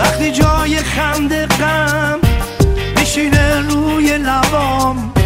وقتی جای خنده غم میشینه روی لبام.